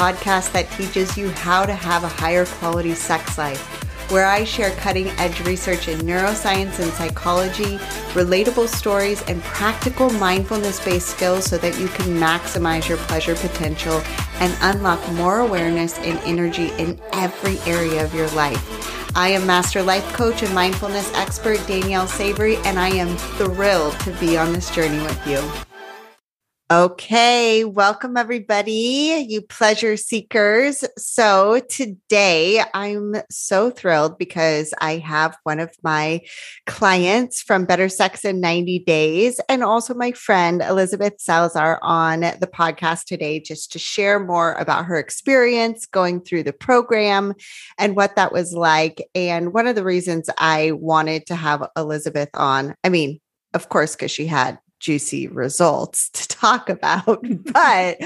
podcast that teaches you how to have a higher quality sex life, where I share cutting edge research in neuroscience and psychology, relatable stories, and practical mindfulness based skills so that you can maximize your pleasure potential and unlock more awareness and energy in every area of your life. I am Master Life Coach and Mindfulness Expert Danielle Savory, and I am thrilled to be on this journey with you. Okay, welcome everybody, you pleasure seekers. So today I'm so thrilled because I have one of my clients from Better Sex in 90 Days and also my friend Elizabeth Salazar on the podcast today just to share more about her experience going through the program and what that was like. And one of the reasons I wanted to have Elizabeth on, I mean, of course, because she had juicy results to talk about, but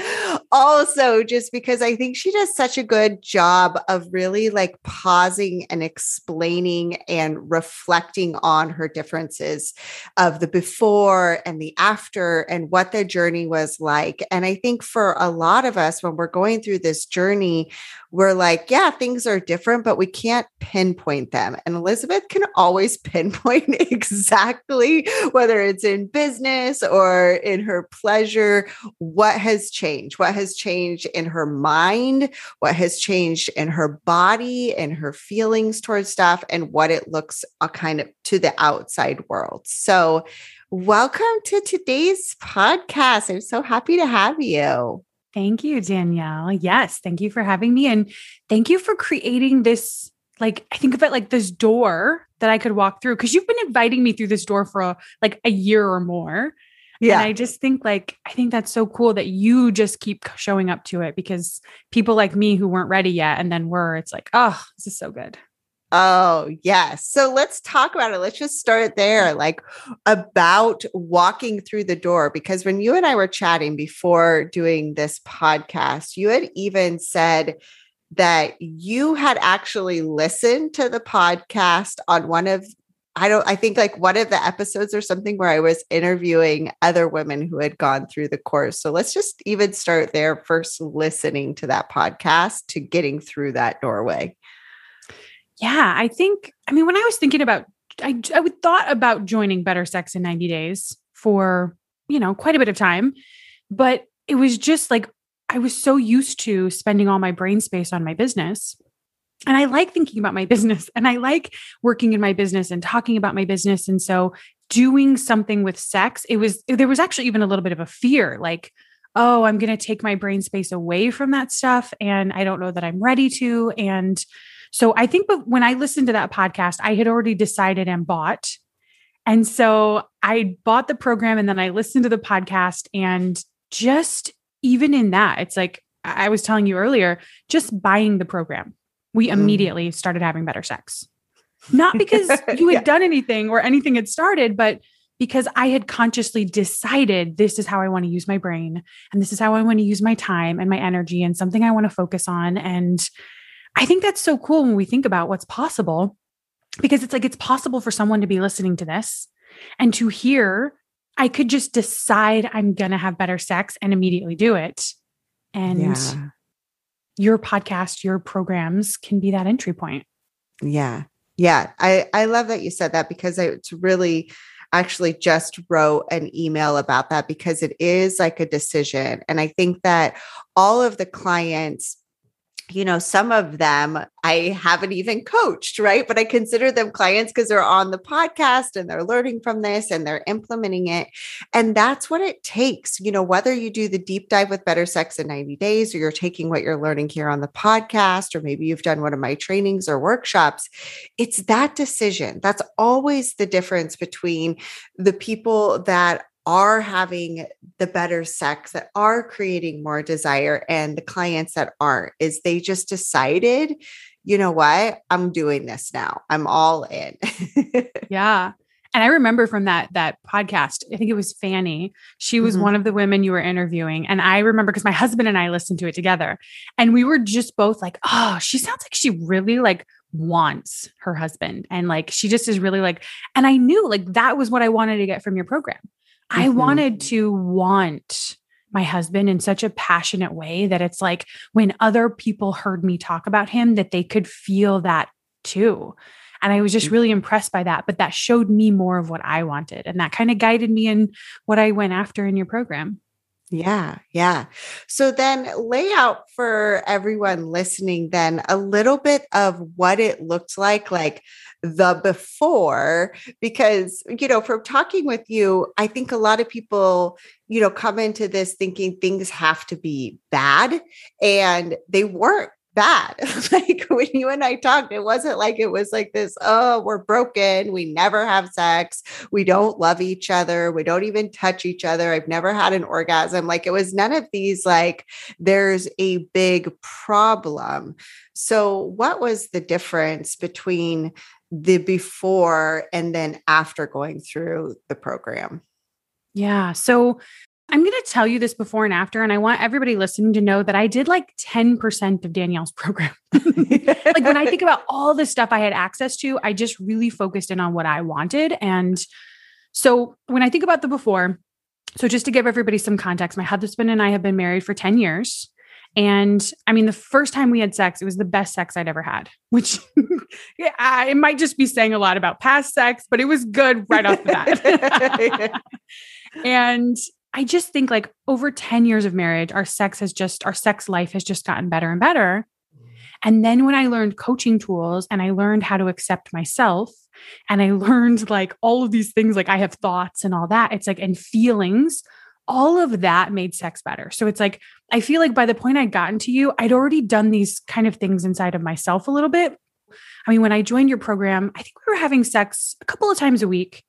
also just because I think she does such a good job of really like pausing and explaining and reflecting on her differences of the before and the after and what the journey was like. And I think for a lot of us, when we're going through this journey, we're like, yeah, things are different, but we can't pinpoint them. And Elizabeth can always pinpoint exactly whether it's in business or in her pleasure, what has changed, what has changed in her mind, what has changed in her body and her feelings towards stuff, and what it looks a uh, kind of to the outside world. So, welcome to today's podcast. I'm so happy to have you. Thank you, Danielle. Yes, thank you for having me. And thank you for creating this. Like, I think of it like this door that I could walk through because you've been inviting me through this door for a, like a year or more. Yeah. And I just think like, I think that's so cool that you just keep showing up to it because people like me who weren't ready yet and then were, it's like, oh, this is so good. Oh, yes. So let's talk about it. Let's just start there, like about walking through the door. Because when you and I were chatting before doing this podcast, you had even said that you had actually listened to the podcast on one of I don't, I think like one of the episodes or something where I was interviewing other women who had gone through the course. So let's just even start there first, listening to that podcast to getting through that doorway. Yeah, I think, I mean, when I was thinking about, I, I would thought about joining Better Sex in 90 Days for, you know, quite a bit of time, but it was just like, I was so used to spending all my brain space on my business. And I like thinking about my business and I like working in my business and talking about my business. And so doing something with sex, it was, there was actually even a little bit of a fear like, oh, I'm going to take my brain space away from that stuff. And I don't know that I'm ready to. And so I think when I listened to that podcast, I had already decided and bought. And so I bought the program and then I listened to the podcast and just even in that, it's like I was telling you earlier, just buying the program, we mm. immediately started having better sex. Not because you had yeah. done anything or anything had started, but because I had consciously decided this is how I want to use my brain and this is how I want to use my time and my energy and something I want to focus on. And I think that's so cool when we think about what's possible because it's like it's possible for someone to be listening to this and to hear I could just decide I'm going to have better sex and immediately do it. And yeah. your podcast, your programs can be that entry point. Yeah. Yeah. I, I love that you said that because I it's really actually just wrote an email about that because it is like a decision. And I think that all of the clients you know, some of them I haven't even coached, right? But I consider them clients because they're on the podcast and they're learning from this and they're implementing it. And that's what it takes, you know, whether you do the deep dive with Better Sex in 90 days or you're taking what you're learning here on the podcast, or maybe you've done one of my trainings or workshops, it's that decision. That's always the difference between the people that are having the better sex that are creating more desire and the clients that aren't is they just decided you know what? I'm doing this now. I'm all in. Yeah. And i remember from that that podcast i think it was fanny she was mm-hmm. one of the women you were interviewing and i remember because my husband and i listened to it together and we were just both like oh she sounds like she really like wants her husband and like she just is really like and i knew like that was what i wanted to get from your program I mm-hmm. wanted to want my husband in such a passionate way that it's like when other people heard me talk about him, that they could feel that too. And I was just mm. really impressed by that. But that showed me more of what I wanted. And that kind of guided me in what I went after in your program. Yeah, yeah. So then lay out for everyone listening then a little bit of what it looked like, like the before, because, you know, from talking with you, I think a lot of people, you know, come into this thinking things have to be bad and they weren't bad. like when you and I talked, it wasn't like it was like this, oh, we're broken. We never have sex. We don't love each other. We don't even touch each other. I've never had an orgasm. Like it was none of these, like, there's a big problem. So, what was the difference between the before and then after going through the program? Yeah. So I'm going to tell you this before and after, and I want everybody listening to know that I did like 10% of Danielle's program. like when I think about all the stuff I had access to, I just really focused in on what I wanted. And so when I think about the before, so just to give everybody some context, my husband and I have been married for 10 years. And I mean, the first time we had sex, it was the best sex I'd ever had, which yeah, it might just be saying a lot about past sex, but it was good right off the bat. and I just think like over 10 years of marriage, our sex has just, our sex life has just gotten better and better. And then when I learned coaching tools and I learned how to accept myself and I learned like all of these things, like I have thoughts and all that, it's like, and feelings, all of that made sex better. So it's like, I feel like by the point I'd gotten to you, I'd already done these kind of things inside of myself a little bit. I mean, when I joined your program, I think we were having sex a couple of times a week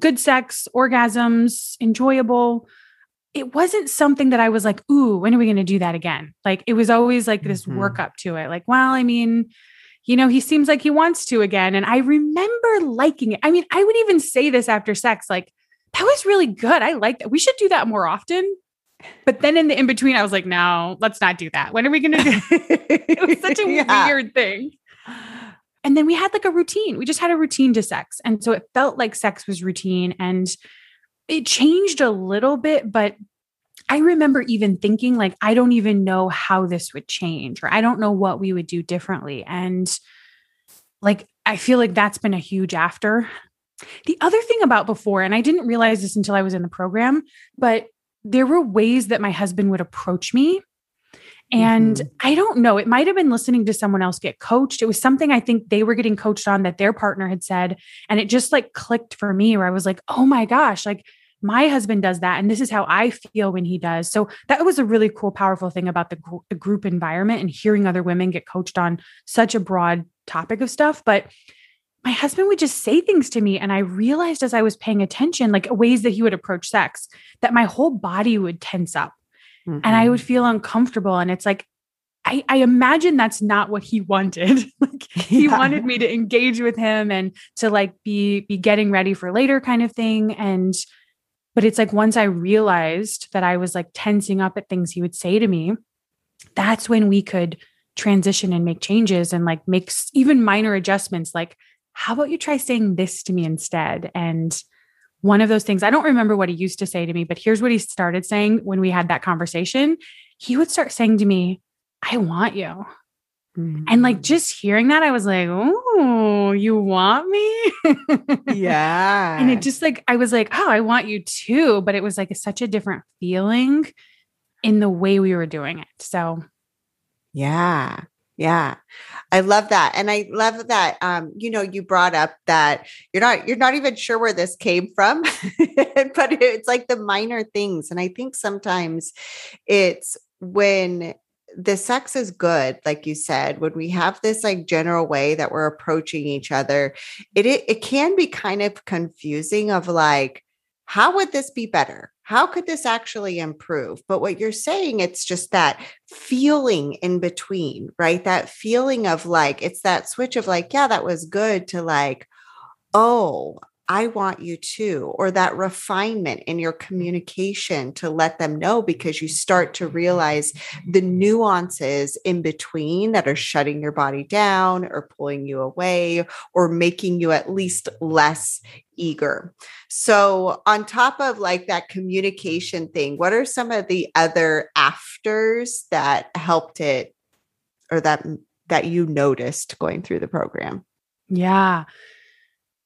good sex, orgasms, enjoyable it wasn't something that I was like, ooh, when are we going to do that again? Like it was always like this mm-hmm. work up to it. Like, well, I mean, you know, he seems like he wants to again. And I remember liking it. I mean, I would even say this after sex, like, that was really good. I like that. We should do that more often. But then in the in between, I was like, no, let's not do that. When are we going to do it? was such a yeah. weird thing. And then we had like a routine. We just had a routine to sex. And so it felt like sex was routine. And it changed a little bit, but I remember even thinking, like, I don't even know how this would change, or I don't know what we would do differently. And like, I feel like that's been a huge after. The other thing about before, and I didn't realize this until I was in the program, but there were ways that my husband would approach me. And mm-hmm. I don't know, it might have been listening to someone else get coached. It was something I think they were getting coached on that their partner had said. And it just like clicked for me where I was like, oh my gosh, like my husband does that and this is how i feel when he does so that was a really cool powerful thing about the, gr- the group environment and hearing other women get coached on such a broad topic of stuff but my husband would just say things to me and i realized as i was paying attention like ways that he would approach sex that my whole body would tense up mm-hmm. and i would mm-hmm. feel uncomfortable and it's like I, I, imagine that's not what he wanted. like he yeah. wanted me to engage with him and to like be be getting ready for later kind of thing. And but it's like once I realized that I was like tensing up at things he would say to me, that's when we could transition and make changes and like make even minor adjustments. Like, how about you try saying this to me instead? And one of those things, I don't remember what he used to say to me, but here's what he started saying when we had that conversation. He would start saying to me, I want you. Mm-hmm. And like mm. just hearing that, I was like, oh, you want me? yeah. And it just like, I was like, oh, I want you too. But it was like such a different feeling in the way we were doing it. So, yeah. Yeah. I love that. And I love that um you know you brought up that you're not you're not even sure where this came from but it's like the minor things and I think sometimes it's when the sex is good like you said when we have this like general way that we're approaching each other it, it it can be kind of confusing of like how would this be better? How could this actually improve? But what you're saying it's just that feeling in between right? That feeling of like it's that switch of like yeah that was good to like oh I want you to, or that refinement in your mm. communication to let them know because you start to mm. realize the nuances in between that are shutting your body down or pulling you away or making you at least less eager. So, on top of like that communication thing, what are some of the other afters that helped it or that that you noticed going through the program? Yeah.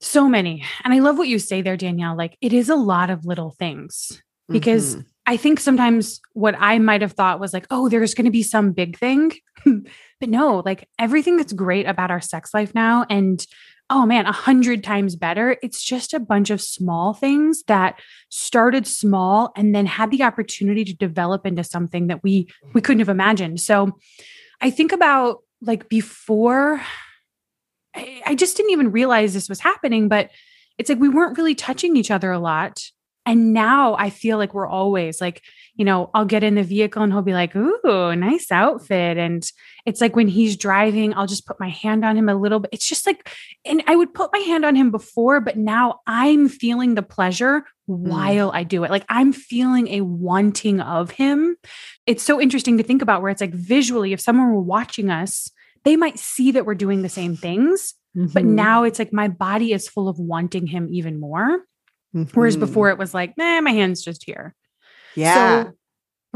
So many. And I love what you say there, Danielle. Like it is a lot of little things because mm-hmm. I think sometimes what I might have thought was like, oh, there's going to be some big thing. but no, like everything that's great about our sex life now and oh man, a hundred times better. It's just a bunch of small things that started small and then had the opportunity to develop into something that we we couldn't have imagined. So I think about like before I, just didn't even realize this was happening, but it's like we weren't really touching each other a lot. And now I feel like we're always like, you know, I'll get in the vehicle and he'll be like, Ooh, nice outfit. And it's like when he's driving, I'll just put my hand on him a little bit. It's just like, and I would put my hand on him before, but now I'm feeling the pleasure mm. while I do it. Like I'm feeling a wanting of him. It's so interesting to think about where it's like visually, if someone were watching us, they might see that we're doing the same things, mm-hmm. but now it's like my body is full of wanting him even more. Mm-hmm. Whereas before it was like, nah, my hand's just here. Yeah. So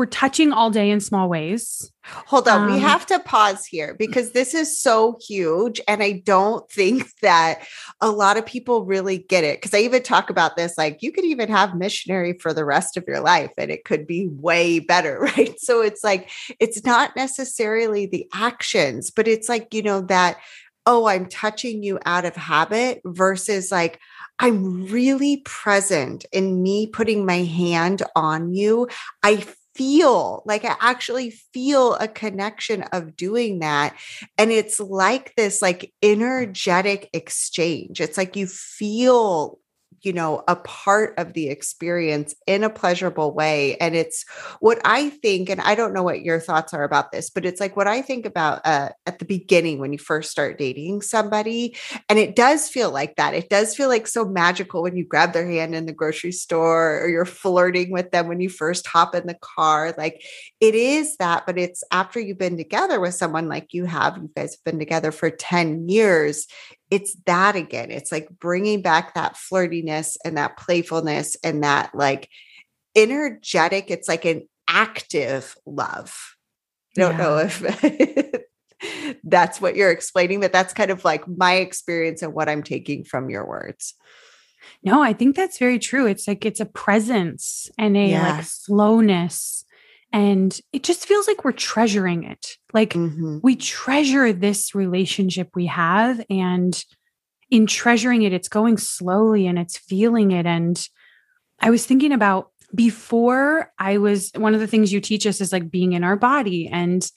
we're touching all day in small ways. Hold on, um, we have to pause here because this is so huge. And I don't think that a lot of people really get it. Because I even talk about this like you could even have missionary for the rest of your life and it could be way better, right? So it's like, it's not necessarily the actions, but it's like, you know, that, oh, I'm touching you out of habit versus like, I'm really present in me putting my hand on you. I feel like I actually feel a connection of doing that. And it's like this like energetic exchange. It's like you feel you know, a part of the experience in a pleasurable way. And it's what I think, and I don't know what your thoughts are about this, but it's like what I think about uh, at the beginning when you first start dating somebody. And it does feel like that. It does feel like so magical when you grab their hand in the grocery store or you're flirting with them when you first hop in the car. Like it is that, but it's after you've been together with someone like you have, you guys have been together for 10 years it's that again. It's like bringing back that flirtiness and that playfulness and that like energetic, it's like an active love. I don't yeah. know if that's what you're explaining, but that's kind of like my experience and what I'm taking from your words. No, I think that's very true. It's like it's a presence and a like slowness and it just feels like we're treasuring it. Like mm-hmm. we treasure this relationship we have. And in treasuring it, it's going slowly and it's feeling it. And I was thinking about before I was one of the things you teach us is like being in our body. And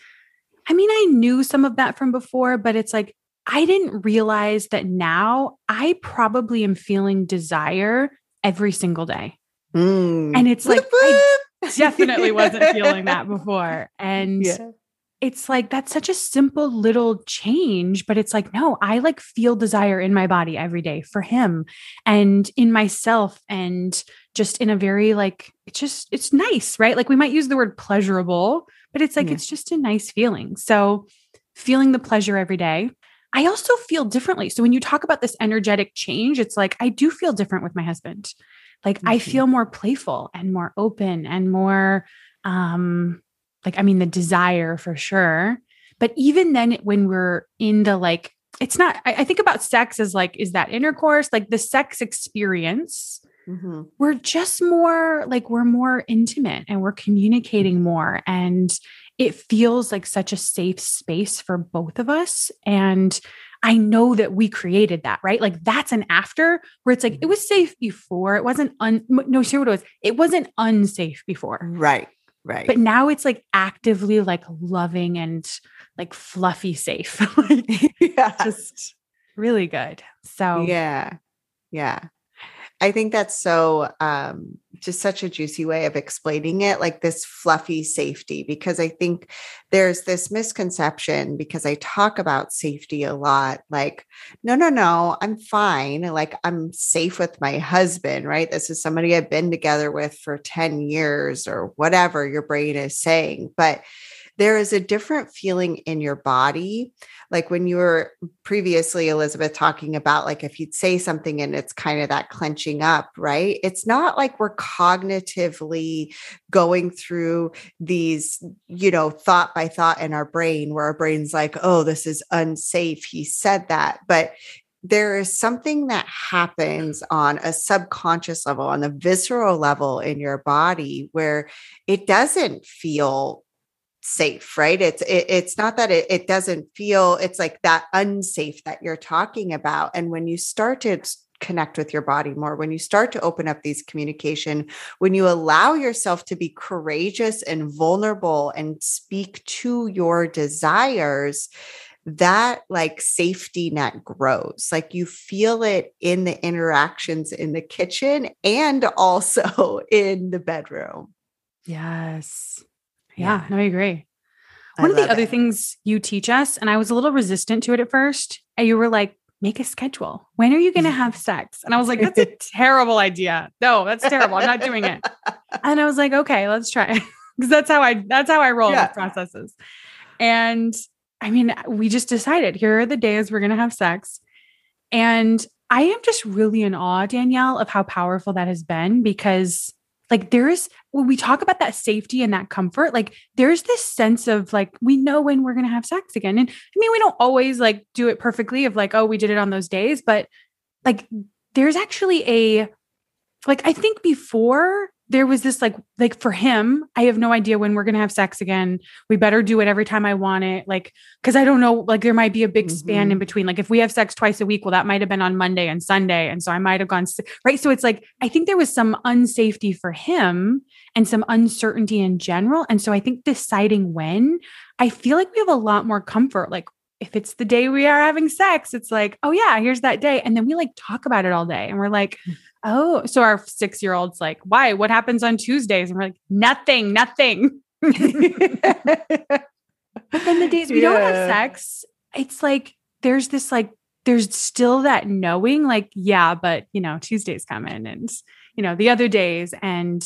I mean, I knew some of that from before, but it's like I didn't realize that now I probably am feeling desire every single day. Mm. And it's like, I, definitely wasn't feeling that before. And yeah. it's like that's such a simple little change, but it's like, no, I like feel desire in my body every day for him and in myself and just in a very like it's just it's nice, right? Like we might use the word pleasurable, but it's like yeah. it's just a nice feeling. So feeling the pleasure every day. I also feel differently. So when you talk about this energetic change, it's like I do feel different with my husband. Like mm-hmm. I feel more playful and more open and more um like I mean the desire for sure. But even then when we're in the like it's not I, I think about sex as like is that intercourse like the sex experience Mm-hmm. we're just more like we're more intimate and we're communicating more and it feels like such a safe space for both of us and I know that we created that, right? Like that's an after where it's like it mm-hmm. was safe before. It wasn't un no, sure what it was. It wasn't unsafe before. Right. Right. But now it's like actively like loving and like fluffy safe. yeah. Just really good. So yeah. Yeah. I think that's so um, just such a juicy way of explaining it, like this fluffy safety, because I think there's this misconception because I talk about safety a lot like, no, no, no, I'm fine. Like, I'm safe with my husband, right? This is somebody I've been together with for 10 years or whatever your brain is saying. But there is a different feeling in your body. Like when you were previously, Elizabeth, talking about like if you'd say something and it's kind of that clenching up, right? It's not like we're cognitively going through these, you know, thought by thought in our brain where our brain's like, oh, this is unsafe. He said that. But there is something that happens on a subconscious level, on the visceral level in your body where it doesn't feel safe right? It's it, it's not that it, it doesn't feel it's like that unsafe that you're talking about. And when you start to connect with your body more when you start to open up these communication when you allow yourself to be courageous and vulnerable and speak to your desires that like safety net grows. Like you feel it in the interactions in the kitchen and also in the bedroom. Yes yeah, no, I agree. One of the other it. things you teach us, and I was a little resistant to it at first, and you were like, make a schedule. When are you going to have sex? And I was like, that's a terrible idea. No, that's terrible. I'm not doing it. And I was like, okay, let's try because that's how I that's how I roll yeah. with processes. And I mean, we just decided here are the days we're going to have sex. And I am just really in awe, Danielle, of how powerful that has been because like there is when we talk about that safety and that comfort like there's this sense of like we know when we're going to have sex again. And i mean we don't always like do it perfectly of like oh we did it on those days but like there's actually a like i think before there was this like like for him i have no idea when we're going to have sex again we better do it every time i want it like because i don't know like there might be a big mm-hmm. span in mm-hmm. between like if we have sex twice a week well that might have been on monday and sunday and so i might have gone right so it's like i think there was some unsafety for him and some uncertainty in general and so i think deciding when i feel like we have a lot more comfort like if it's the day we are having sex, it's like, oh yeah, here's that day. And then we like talk about it all day. And we're like. Oh, so our six year old's like, why? What happens on Tuesdays? And we're like, nothing, nothing. but then the days we yeah. don't have sex, it's like there's this like, there's still that knowing, like, yeah, but you know, Tuesdays come in and you know, the other days. And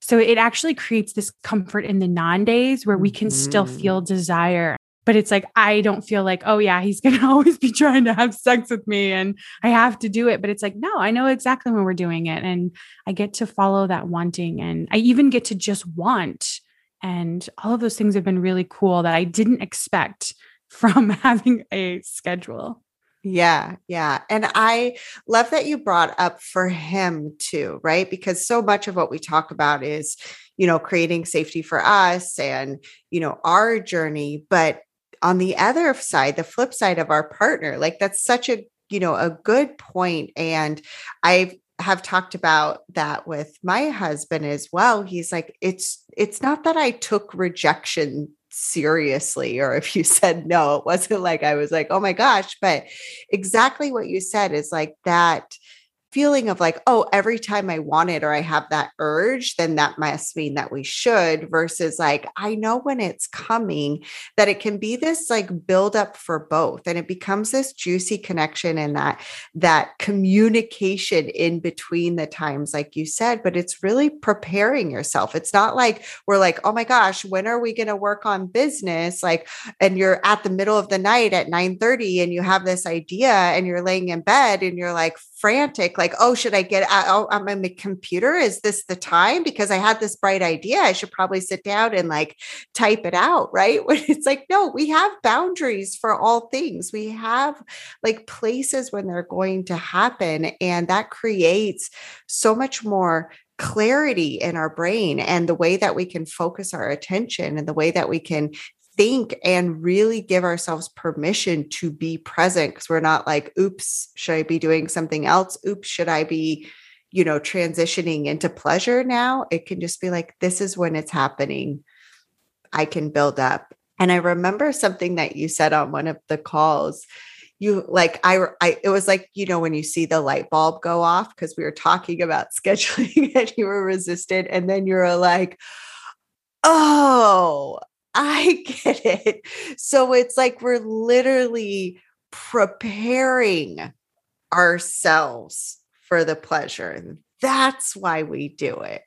so it actually creates this comfort in the non days where we can mm-hmm. still feel desire but it's like i don't feel like oh yeah he's going to always be trying to have sex with me and i have to do it but it's like no i know exactly when we're doing it and i get to follow that wanting and i even get to just want and all of those things have been really cool that i didn't expect from having a schedule yeah, yeah. And I love that you brought up for him too, right? Because so much of what we talk about is, you know, creating safety for us and, you know, our journey. But on the other side, the flip side of our partner, like that's such a, you know, a good. And I have talked about that with my husband as well. He's like, it's, it's not that I took rejection seriously or if you said no it wasn't like i was like oh my gosh but exactly what you said is like that feeling of like, oh, every time I want it or I have that urge, then that must mean that we should, versus like, I know when it's coming, that it can be this like build up for both. And it becomes this juicy connection and that that communication in between the times, like you said, but it's really preparing yourself. It's not like we're like, oh my gosh, when are we going to work on business? Like, and you're at the middle of the night at 9 30 and you have this idea and you're laying in bed and you're like frantic, like oh, should I get out oh, on my computer? Is this the time? Because I had this bright idea. I should probably sit down and like type it out, right? When it's like, no, we have boundaries for all things. We have like places when they're going to happen. And that creates so much more clarity in our brain and the way that we can focus our attention and the way that we can think and really give ourselves permission to be present because we're not like, oops, should I be doing something else? Oops, should I be, you know, transitioning into pleasure now? It can just be like, this is when it's happening. I can build up. And I remember something that you said on one of the calls. you like I, I it was like you know when you see the light bulb go off because we were talking about scheduling and you were resistant and then you're like oh i get it so it's like we're literally preparing ourselves for the pleasure And that's why we do it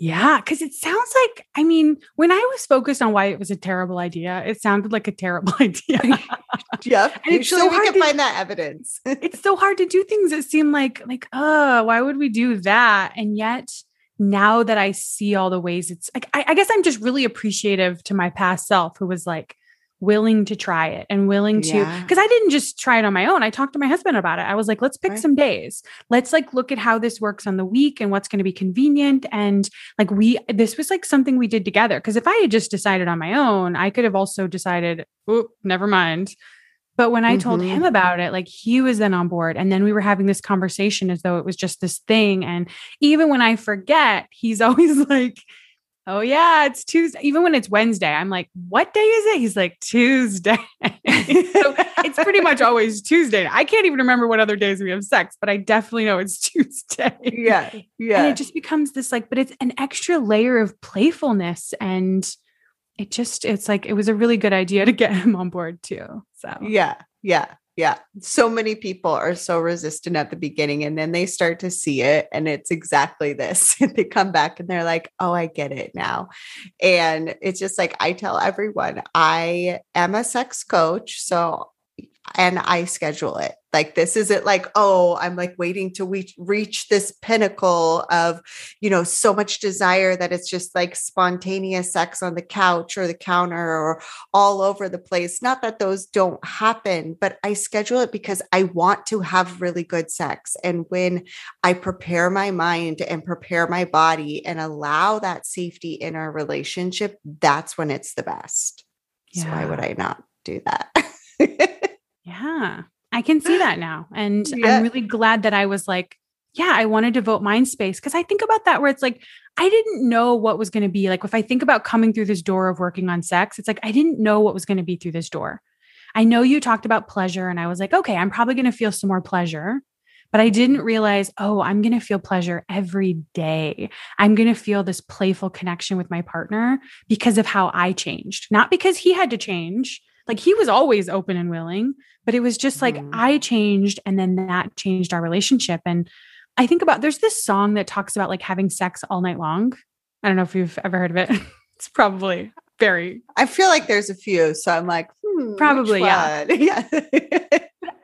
Yeah, because it sounds like, I mean, when I was focused on why it was a terrible idea, it sounded like a terrible idea. yeah. And usually so we can to, find that evidence. it's so hard to do things that seem like, like, oh, why would we do that? And yet now that I see all the ways it's like, I, I guess I'm just really appreciative to my past self who was like, willing to try it and willing to because yeah. I didn't just try it on my own. I talked to my husband about it. I was like, let's pick right. some days. Let's like look at how this works on the week and what's going to be convenient. And like we this was like something we did together. Cause if I had just decided on my own, I could have also decided, oh, never mind. But when I mm-hmm. told him about it, like he was then on board. And then we were having this conversation as though it was just this thing. And even when I forget, he's always like, oh yeah, it's Tuesday. Even when it's Wednesday, I'm like, what day is it? He's like, Tuesday. so it's pretty much always Tuesday. I can't even remember what other days we have sex, but I definitely know it's Tuesday. Yeah. Yeah. And it just becomes this like, but it's an extra layer of playfulness. And it just, it's like, it was a really good idea to get him on board too. So, yeah. Yeah. Yeah. So many people are so resistant at the beginning and then they start to see it and it's exactly this. they come back and they're like, oh, I get it now. And it's just like I tell everyone, I am a sex coach. So and I schedule it. Like this isn't like, oh, I'm like waiting to reach reach this pinnacle of, you know, so much desire that it's just like spontaneous sex on the couch or the counter or all over the place. Not that those don't happen, but I schedule it because I want to have really good sex. And when I prepare my mind and prepare my body and allow that safety in our relationship, that's when it's the best. Yeah. So why would I not do that? Yeah, I can see that now. And yeah. I'm really glad that I was like, yeah, I want to devote mind space because I think about that where it's like, I didn't know what was going to be. Like, if I think about coming through this door of working on sex, it's like, I didn't know what was going to be through this door. I know you talked about pleasure, and I was like, okay, I'm probably going to feel some more pleasure. But I didn't realize, oh, I'm going to feel pleasure every day. I'm going to feel this playful connection with my partner because of how I changed, not because he had to change, like he was always open and willing, but it was just like mm. I changed and then that changed our relationship. And I think about there's this song that talks about like having sex all night long. I don't know if you've ever heard of it. it's probably very I feel like there's a few. So I'm like, hmm, probably, yeah. yeah.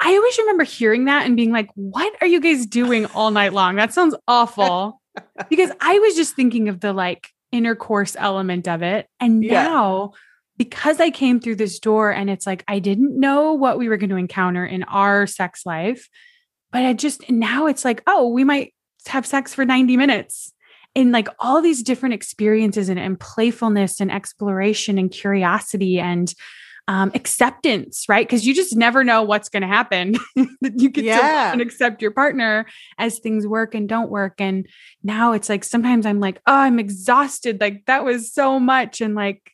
I always remember hearing that and being like, what are you guys doing all night long? That sounds awful. because I was just thinking of the like intercourse element of it. And yeah. now because I came through this door and it's like I didn't know what we were going to encounter in our sex life, but I just now it's like, oh, we might have sex for 90 minutes. In like all these different experiences and, and playfulness and exploration and curiosity and um, acceptance, right? Because you just never know what's going to happen. That you get yeah. and accept your partner as things work and don't work. And now it's like sometimes I'm like, oh, I'm exhausted. Like that was so much. And like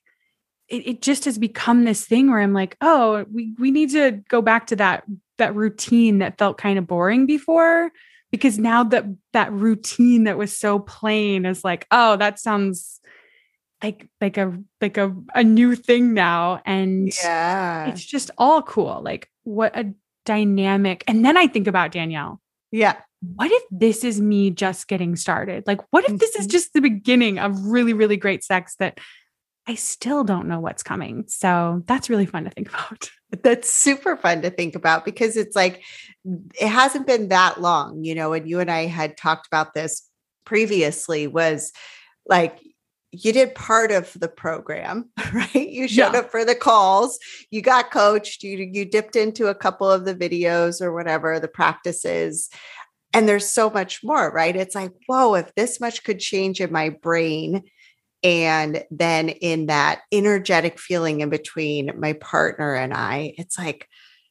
it, it just has become this thing where I'm like, oh, we we need to go back to that that routine that felt kind of boring before. Because now that that routine that was so plain is like oh that sounds like like a like a, a new thing now. And yeah. it's just all cool. Like what a dynamic and then i think about danielle. Yeah. What if this is me just getting started? Like what if this is mm-hmm. just the beginning of really really great sex that I still don't know what's coming. So that's really fun to think about. That's super fun to think about because it's like it hasn't been that long, you know, and you and I had talked about this previously was like you did part of the program, right? You showed yeah. up for the calls, you got coached, you you dipped into a couple of the videos or whatever, the practices. And there's so much more, right? It's like, whoa, if this much could change in my brain, and then in that energetic feeling in between my partner and I, it's like,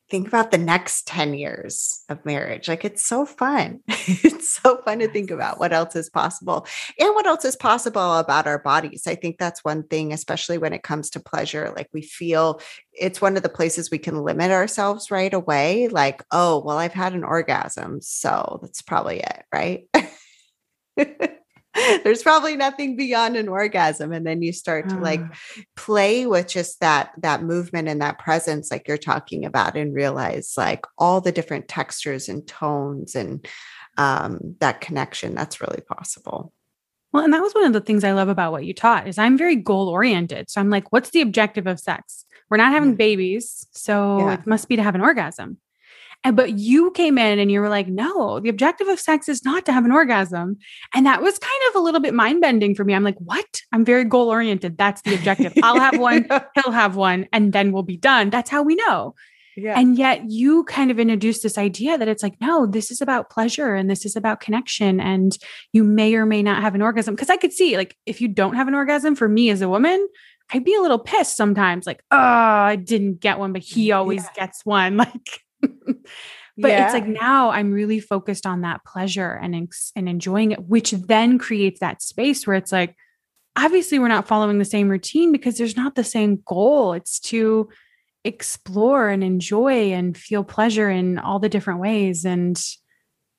think about the next 10 years of marriage. Like it's so fun. it's so fun to think about what else is possible and what else is possible about our bodies. I think that's one thing, especially when it comes to pleasure. Like we feel it's one of the places we can limit ourselves right away. Like, oh, well, I've had an orgasm. So that's probably it. Right. there's probably nothing beyond an orgasm and then you start to like ah. play with just that that movement and that presence like you're talking about and realize like all the different textures and tones and um, that connection that's really possible. Well and that was one of the things i love about what you taught is i'm very goal oriented so i'm like what's the objective of sex? We're not having babies so yeah. it must be to have an orgasm and but you came in and you were like, no, the objective of sex is not to have an orgasm. And that was kind of a little bit mind bending for me. I'm like, what? I'm very goal oriented. That's the objective. I'll have one, he'll have one, and then we'll be done. That's how we know. Yeah. And yet you kind of introduced this idea that it's like, no, this is about pleasure and this is about connection. And you may or may not have an orgasm. Cause I could see, like, if you don't have an orgasm for me as a woman, I'd be a little pissed sometimes, like, oh, I didn't get one, but he mm, always yeah. gets one. Like, but yeah. it's like now I'm really focused on that pleasure and and enjoying it, which then creates that space where it's like, obviously we're not following the same routine because there's not the same goal. It's to explore and enjoy and feel pleasure in all the different ways. And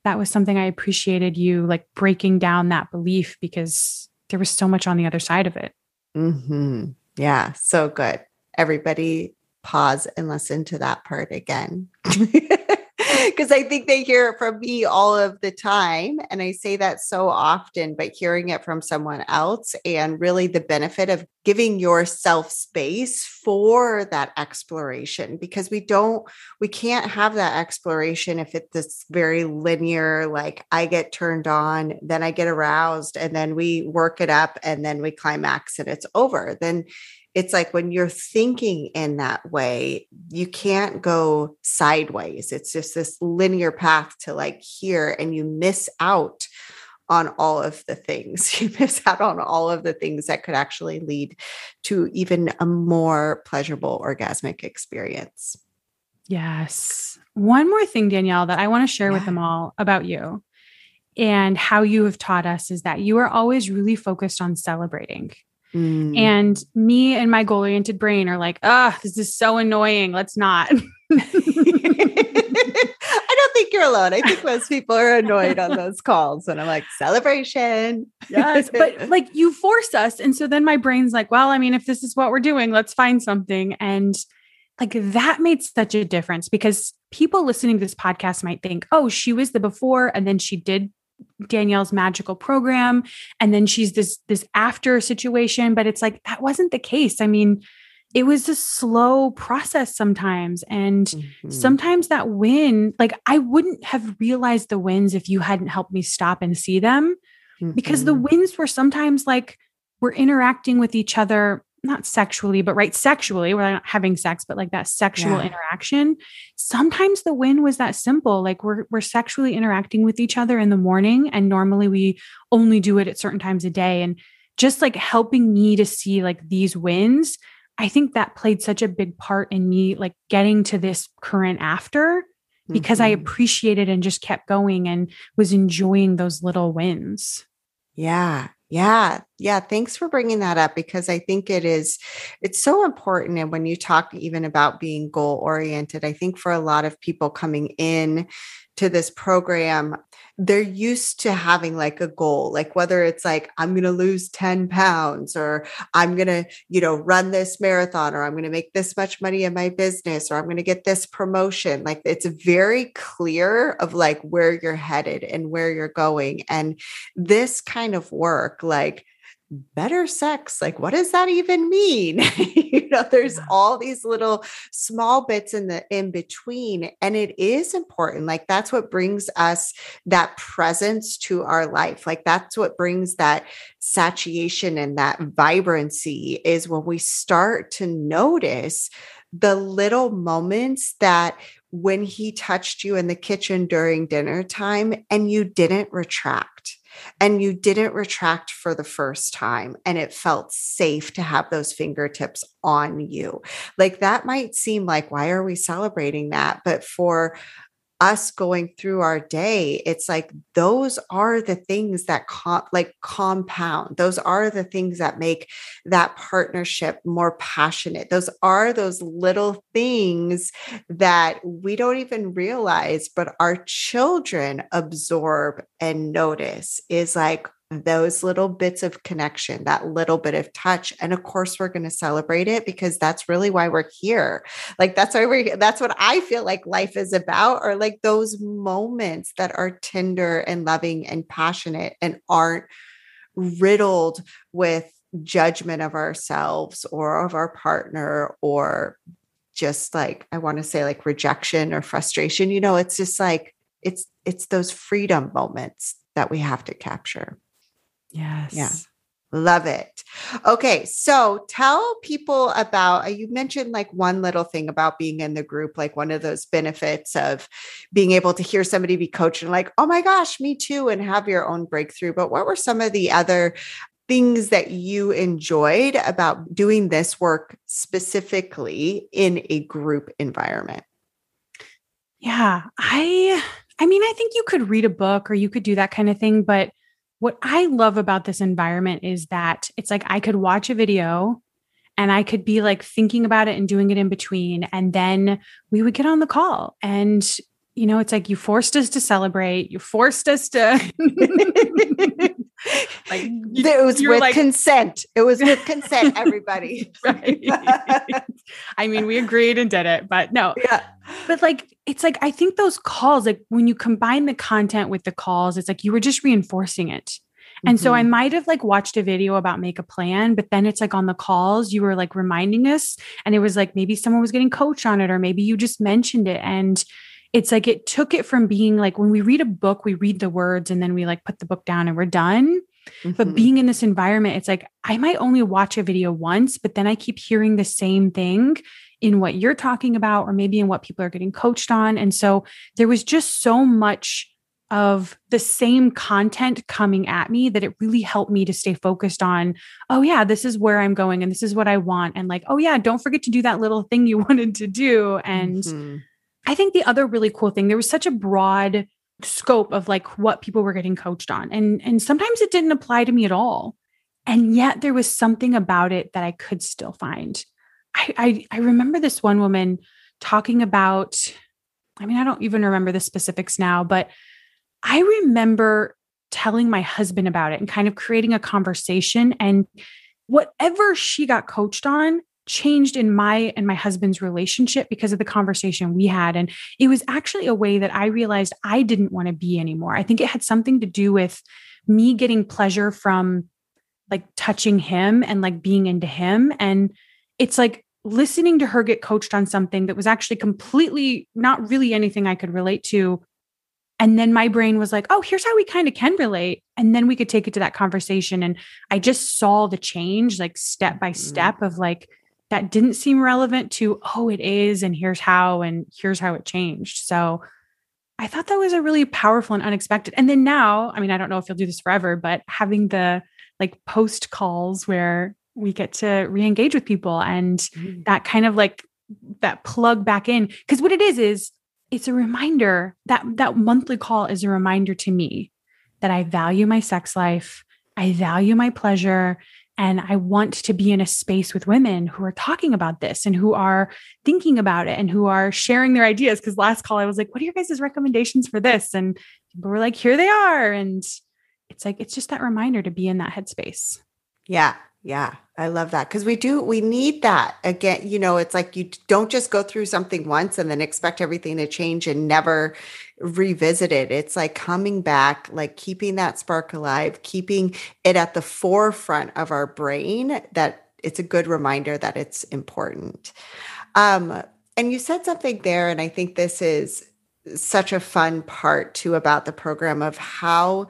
that was something I appreciated you like breaking down that belief because there was so much on the other side of it. Mm-hmm. Yeah, so good. Everybody pause and listen to that part again. Because I think they hear it from me all of the time. And I say that so often, but hearing it from someone else and really the benefit of giving yourself space for that exploration because we don't, we can't have that exploration if it's this very linear, like I get turned on, then I get aroused, and then we work it up and then we climax and it's over. Then it's like when you're thinking in that way, you can't go sideways. It's just this linear path to like here, and you miss out on all of the things. You miss out on all of the things that could actually lead to even a more pleasurable orgasmic experience. Yes. One more thing, Danielle, that I want to share yeah. with them all about you and how you have taught us is that you are always really focused on celebrating. Mm. And me and my goal oriented brain are like, ah, oh, this is so annoying. Let's not. I don't think you're alone. I think most people are annoyed on those calls. And I'm like, celebration. yes. But like you force us. And so then my brain's like, well, I mean, if this is what we're doing, let's find something. And like that made such a difference because people listening to this podcast might think, oh, she was the before and then she did Danielle's magical program and then she's this this after situation but it's like that wasn't the case i mean it was a slow process sometimes and mm-hmm. sometimes that win like i wouldn't have realized the wins if you hadn't helped me stop and see them mm-hmm. because the mm-hmm. wins were sometimes like we're interacting with each other not sexually, but right sexually, we're not having sex, but like that sexual yeah. interaction. Sometimes the win was that simple. Like we're we're sexually interacting with each other in the morning, and normally we only do it at certain times a day. And just like helping me to see like these wins, I think that played such a big part in me like getting to this current after because mm-hmm. I appreciated and just kept going and was enjoying those little wins. Yeah. Yeah. Yeah. Thanks for bringing that up because I think it is, it's so important. And when you talk even about being goal oriented, I think for a lot of people coming in to this program, they're used to having like a goal, like whether it's like, I'm going to lose 10 pounds or I'm going to, you know, run this marathon or I'm going to make this much money in my business or I'm going to get this promotion. Like it's very clear of like where you're headed and where you're going. And this kind of work, like, better sex like what does that even mean? You know there's all these little small bits in the in between and it is important like that's what brings us that presence to our life like that's what brings that satiation and that vibrancy is when we start to notice the little moments that when he touched you in the kitchen during dinner time and you didn't retract and you didn't retract for the first time and it felt safe to have those fingertips on you. Like that might seem like, why are we celebrating that? But for us going through our day it's like those are the things that like compound. Those are the things that make that partnership more passionate. Those are those little things that we don't even realize but our children absorb and notice is like those little bits of connection, that little bit of touch. And of course, we're going to celebrate it because that's really why we're here. Like, that's why we're, that's what I feel like life is about, or like those moments that are tender and loving and passionate and aren't riddled with judgment of ourselves or of our partner or just like, I want to say like rejection or frustration. You know, it's just like, it's, it's those freedom moments that we have to capture. Yes. Yeah. Love it. Okay. So tell people about, uh, you mentioned like one little thing about being in the group, like one of those benefits of being able to hear somebody be coached and like, oh my gosh, me too, and have your own breakthrough. But what were some of the other things that you enjoyed about doing this work specifically in a group environment? Yeah. I, I mean, I think you could read a book or you could do that kind of thing, but what I love about this environment is that it's like I could watch a video and I could be like thinking about it and doing it in between. And then we would get on the call. And, you know, it's like you forced us to celebrate, you forced us to. like it was with like, consent. It was with consent, everybody. right. I mean, we agreed and did it, but no. Yeah. But like it's like I think those calls, like when you combine the content with the calls, it's like you were just reinforcing it. And mm-hmm. so I mm-hmm. might have like watched a video about make a plan, but then it's like on the calls, you were like reminding us. And it was like maybe someone was getting coached on it, or maybe you just mentioned it. And it's like it took it from being like when we read a book, we read the words and then we like put the book down and we're done. Mm-hmm. But being in this environment, it's like I might only watch a video once, but then I keep hearing the same thing in what you're talking about, or maybe in what people are getting coached on. And so there was just so much of the same content coming at me that it really helped me to stay focused on, oh, yeah, this is where I'm going and this is what I want. And like, oh, yeah, don't forget to do that little thing you wanted to do. And mm-hmm. I think the other really cool thing, there was such a broad scope of like what people were getting coached on. And, and sometimes it didn't apply to me at all. And yet there was something about it that I could still find. I, I, I remember this one woman talking about, I mean, I don't even remember the specifics now, but I remember telling my husband about it and kind of creating a conversation. And whatever she got coached on changed in my and my husband's relationship because of the conversation we had. And it was actually a way that I realized I didn't want to be anymore. I think it had something to do with me getting pleasure from like touching him and like being into him. And it's like listening to her get coached on something that was actually completely not really anything I could relate to. And then my brain was like, oh, here's how we kind of can relate. And then we could take it to that conversation. And I just saw the change, like step by mm-hmm. step, of like, that didn't seem relevant to, oh, it is. And here's how, and here's how it changed. So I thought that was a really powerful and unexpected. And then now, I mean, I don't know if you'll do this forever, but having the like post calls where we get to re-engage with people and mm-hmm. that kind of like that plug back in because what it is is it's a reminder that that monthly call is a reminder to me that I value my sex life, I value my pleasure, and I want to be in a space with women who are talking about this and who are thinking about it and who are sharing their ideas. Because last call, I was like, what are your guys' recommendations for this? And people were like, here they are. And it's like, it's just that reminder to be in that headspace. Yeah. Yeah, I love that because we do, we need that again. You know, it's like you don't just go through something once and then expect everything to change and never revisit it. It's like coming back, like keeping that spark alive, keeping it at the forefront of our brain that it's a good reminder that it's important. Um, and you said something there, and I think this is such a fun part too about the program of how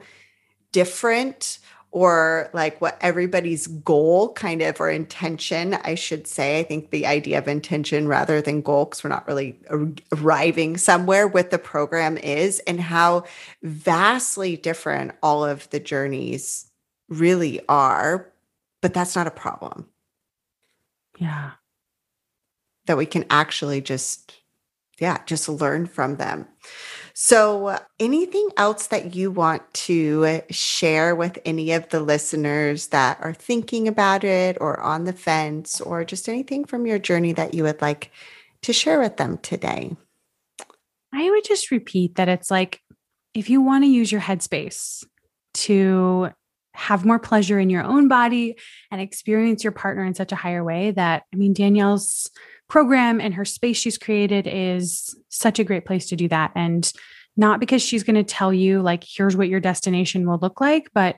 different or like what everybody's goal kind of or intention i should say. I think the idea of intention rather than goal because we're not really arriving somewhere with the program is and how vastly different all of the journeys really are but that's not a problem. Yeah. That we can actually just yeah just learn from them so, uh, anything else that you want to uh, share with any of the listeners that are thinking about it or on the fence, or just anything from your journey that you would like to share with them today? I would just repeat that it's like if you want to use your headspace to have more pleasure in your own body and experience your partner in such a higher way that, I mean, Danielle's program and her space she's created is such a great place to do that. And not because she's going to tell you, like, here's what your destination will look like, but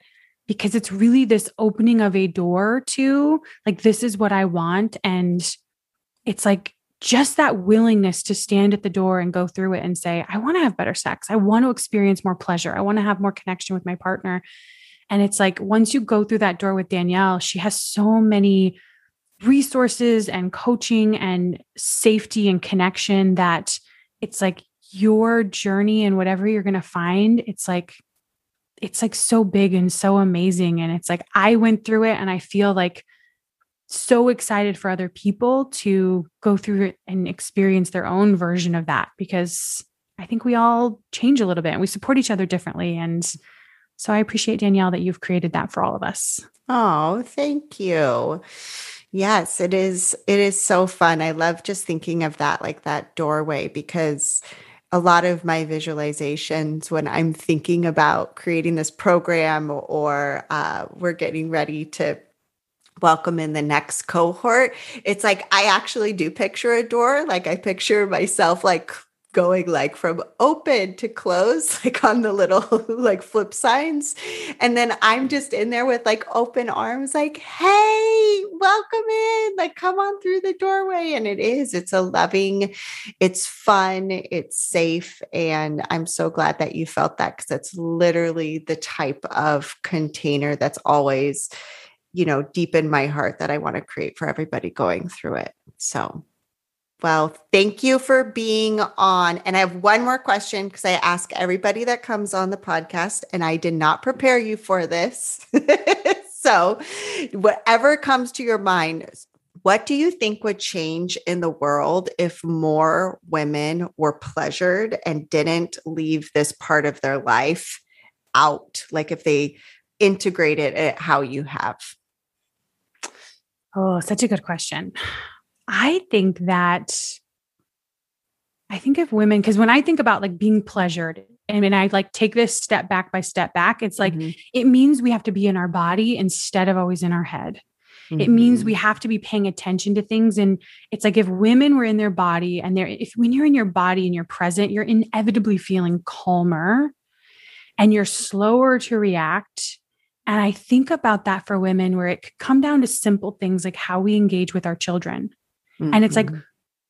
because it's really this opening of a door to, like, this is what I want. And it's like just that willingness to stand at the door and go through it and say, I want to have better sex. I want to experience more pleasure. I want to have more connection with my partner. And it's like once you go through that door with Danielle, she has so many resources and coaching and safety and connection that it's like your journey and whatever you're going to find it's like it's like so big and so amazing and it's like I went through it and I feel like so excited for other people to go through it and experience their own version of that because I think we all change a little bit and we support each other differently and so I appreciate Danielle that you've created that for all of us. Oh, thank you. Yes, it is. It is so fun. I love just thinking of that, like that doorway, because a lot of my visualizations when I'm thinking about creating this program or uh, we're getting ready to welcome in the next cohort, it's like I actually do picture a door. Like I picture myself like going like from open to close, like on the little like flip signs. And then I'm just in there with like open arms, like, hey, welcome in, like, come on through the doorway. And it is, it's a loving, it's fun, it's safe. And I'm so glad that you felt that because that's literally the type of container that's always, you know, deep in my heart that I want to create for everybody going through it. So, well, thank you for being on. And I have one more question because I ask everybody that comes on the podcast, and I did not prepare you for this. so, whatever comes to your mind, what do you think would change in the world if more women were pleasured and didn't leave this part of their life out? Like if they integrated it how you have? Oh, such a good question. I think that I think of women because when I think about like being pleasured and when I like take this step back by step back, it's like mm-hmm. it means we have to be in our body instead of always in our head. Mm-hmm. It means we mm-hmm. have to be paying attention to things. And it's like if women were in their body and they're, if when you're in your body and you're present, you're inevitably feeling calmer and you're slower to react. And I think about that for women where it could come down to simple things like how we engage with our children. Mm-hmm. And it's like, mm-hmm.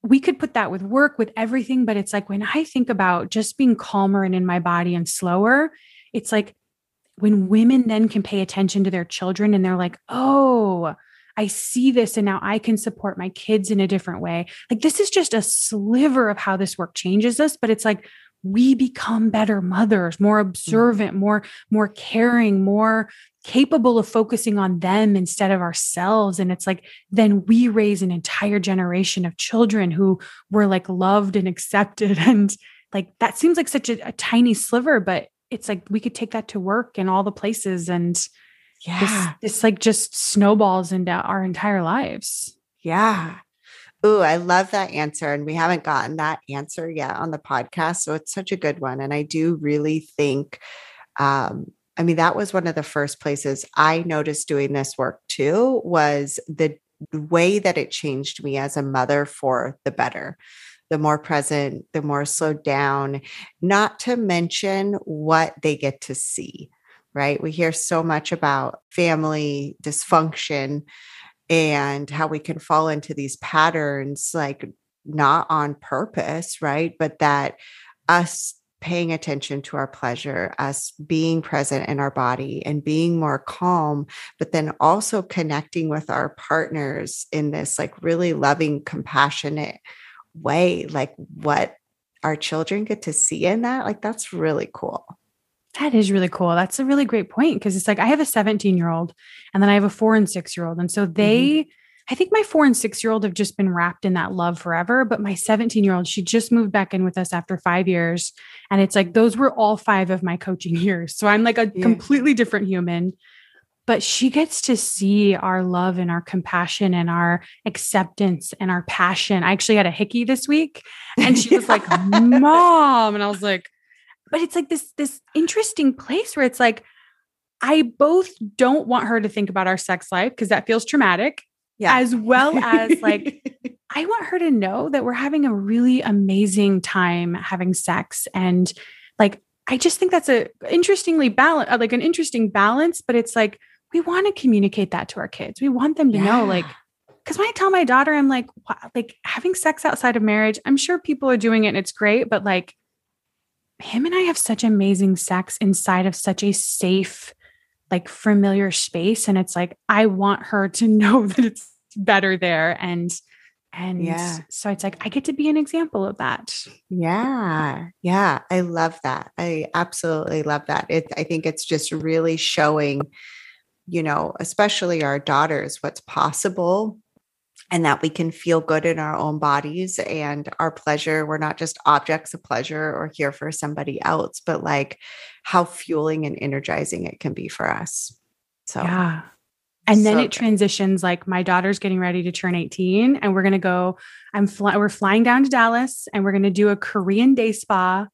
we could put that with work, with everything. But it's like when I think about just being calmer and in my body and slower, it's like when women then can pay attention to their children and they're like, oh, I see this and now I can support my kids in a different way. Like this is just a sliver of how this work changes us, but it's like we become better mothers, more mm-hmm. observant, more more caring, more capable of focusing on them instead of ourselves. And it's like then we raise an entire generation of children who were like loved and accepted. And like that seems like such a, a tiny sliver but it's like we could take that to work and all the places. And yeah. this, this like just snowballs into our entire lives. Yeah Ooh, I love that answer. And we haven't gotten that answer yet on the podcast. So it's such a good one. And I do really think um, I mean, that was one of the first places I noticed doing this work too, was the way that it changed me as a mother for the better. The more present, the more slowed down, not to mention what they get to see, right? We hear so much about family dysfunction and how we can fall into these patterns, like not on purpose, right? But that us paying attention to our pleasure, us being present in our body and being more calm, but then also connecting with our partners in this like really loving, compassionate way, like what our children get to see in that, like that's really cool. That is really cool. That's a really great point because it's like I have a 17 year old and then I have a four and six year old. And so they, mm-hmm. I think my four and six year old have just been wrapped in that love forever. But my 17 year old, she just moved back in with us after five years. And it's like those were all five of my coaching years. So I'm like a yeah. completely different human. But she gets to see our love and our compassion and our acceptance and our passion. I actually had a hickey this week and she was like, Mom. And I was like, but it's like this this interesting place where it's like I both don't want her to think about our sex life because that feels traumatic. Yeah. As well as like I want her to know that we're having a really amazing time having sex and like I just think that's a interestingly balance uh, like an interesting balance but it's like we want to communicate that to our kids. We want them to yeah. know like because when I tell my daughter, I'm like, like having sex outside of marriage, I'm sure people are doing it and it's great, but like him and I have such amazing sex inside of such a safe, like familiar space. And it's like, I want her to know that it's better there. And and yeah. so it's like I get to be an example of that. Yeah. Yeah. I love that. I absolutely love that. It I think it's just really showing, you know, especially our daughters what's possible and that we can feel good in our own bodies and our pleasure. We're not just objects of pleasure or here for somebody else, but like how fueling and energizing it can be for us. So, yeah. And so then it transitions like my daughter's getting ready to turn 18 and we're going to go I'm fly, we're flying down to Dallas and we're going to do a Korean day spa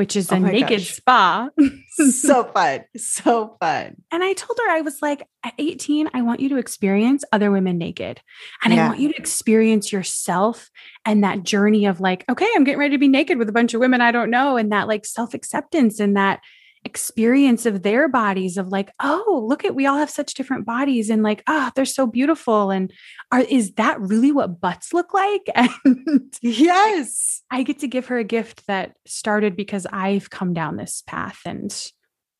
which is oh a naked gosh. spa. so fun. So fun. And I told her, I was like, at 18, I want you to experience other women naked. And yeah. I want you to experience yourself and that journey of like, okay, I'm getting ready to be naked with a bunch of women I don't know. And that like self acceptance and that experience of their bodies of like oh look at we all have such different bodies and like ah oh, they're so beautiful and are is that really what butts look like? And yes. I get to give her a gift that started because i've come down this path and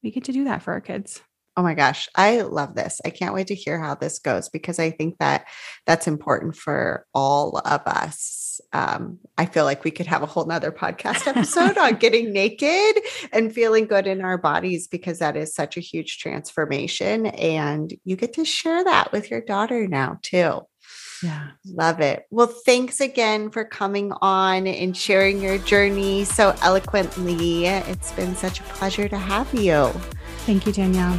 we get to do that for our kids Oh my gosh, I love this. I can't wait to hear how this goes because I think that that's important for all of us. Um, I feel like we could have a whole nother podcast episode on getting naked and feeling good in our bodies because that is such a huge transformation. And you get to share that with your daughter now, too. Yeah. Love it. Well, thanks again for coming on and sharing your journey so eloquently. It's been such a pleasure to have you. Thank you, Danielle.